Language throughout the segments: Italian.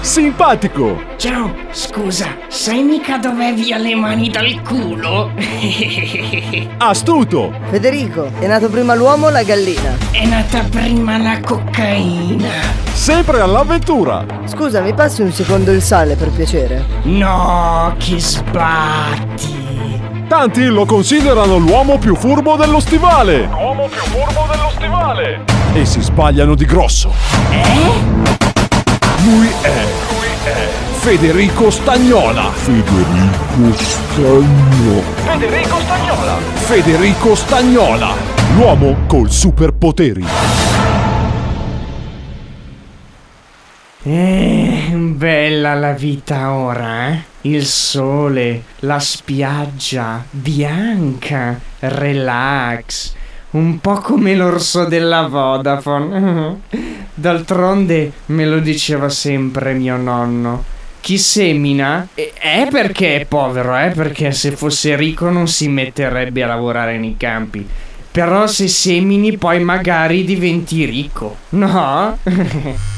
Simpatico! Ciao, scusa, sai mica dov'è via le mani dal culo? Astuto! Federico, è nato prima l'uomo o la gallina? È nata prima la cocaina. Sempre all'avventura! Scusa, mi passi un secondo il sale per piacere? No, che sbatti. Tanti lo considerano l'uomo più furbo dello stivale! L'uomo più furbo dello stivale! E si sbagliano di grosso! Eh? Lui è. Lui è. Federico Stagnola! Federico Stagnola! Federico Stagnola! Federico Stagnola! L'uomo col superpoteri! Eh, bella la vita ora, eh? Il sole, la spiaggia, bianca, relax. Un po' come l'orso della Vodafone. D'altronde me lo diceva sempre mio nonno. Chi semina è perché è povero, eh? Perché se fosse ricco non si metterebbe a lavorare nei campi. Però se semini poi magari diventi ricco, no?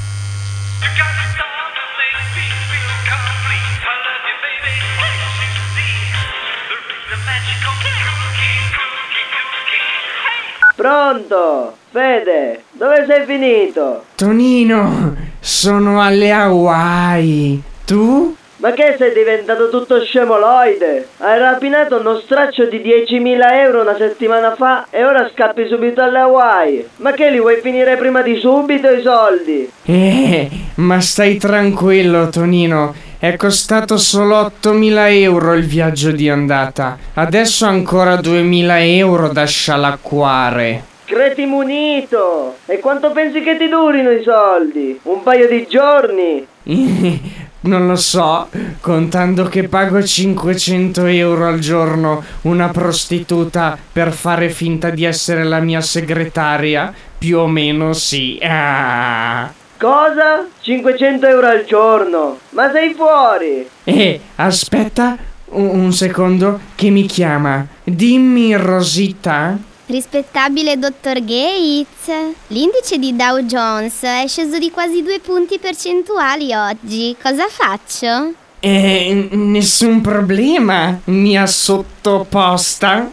Pronto? Fede, dove sei finito? Tonino, sono alle Hawaii. Tu? Ma che sei diventato tutto scemoloide? Hai rapinato uno straccio di 10.000 euro una settimana fa e ora scappi subito alle Hawaii. Ma che li vuoi finire prima di subito i soldi? Eh, ma stai tranquillo, Tonino. È costato solo 8.000 euro il viaggio di andata. Adesso ancora 2.000 euro da scialacquare. Creti munito! E quanto pensi che ti durino i soldi? Un paio di giorni? Non lo so, contando che pago 500 euro al giorno una prostituta per fare finta di essere la mia segretaria, più o meno sì. Ah. Cosa? 500 euro al giorno? Ma sei fuori? Eh, aspetta un, un secondo che mi chiama. Dimmi Rosita. Rispettabile dottor Gates, l'indice di Dow Jones è sceso di quasi due punti percentuali oggi. Cosa faccio? Eh, nessun problema, mia sottoposta.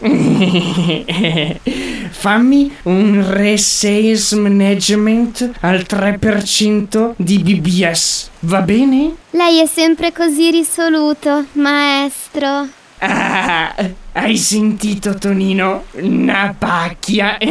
Fammi un re-sales management al 3% di BBS, va bene? Lei è sempre così risoluto, maestro. Ah, hai sentito Tonino? Una pacchia.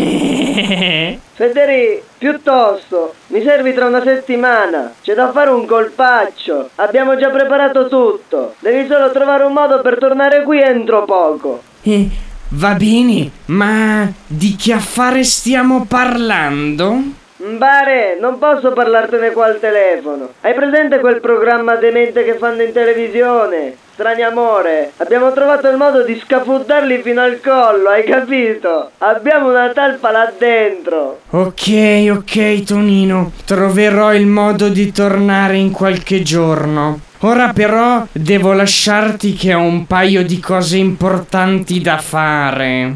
Federi, piuttosto, mi servi tra una settimana. C'è da fare un colpaccio. Abbiamo già preparato tutto. Devi solo trovare un modo per tornare qui entro poco. Eh, va bene, ma di che affare stiamo parlando? Mbare, non posso parlartene qua al telefono. Hai presente quel programma demente che fanno in televisione? Strani amore, abbiamo trovato il modo di scafuddarli fino al collo, hai capito? Abbiamo una talpa là dentro. Ok, ok, Tonino, troverò il modo di tornare in qualche giorno. Ora però devo lasciarti che ho un paio di cose importanti da fare.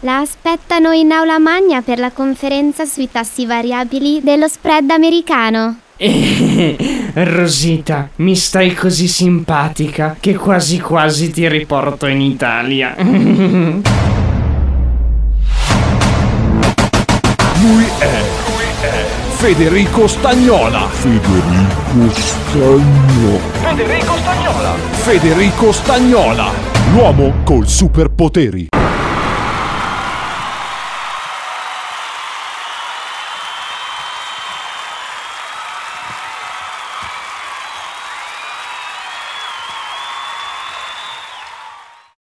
La aspettano in aula magna per la conferenza sui tassi variabili dello spread americano. Rosita, mi stai così simpatica che quasi quasi ti riporto in Italia. Lui è. Lui è. Federico Stagnola! Federico Stagnola! Federico Stagnola! Federico Stagnola! L'uomo col superpoteri!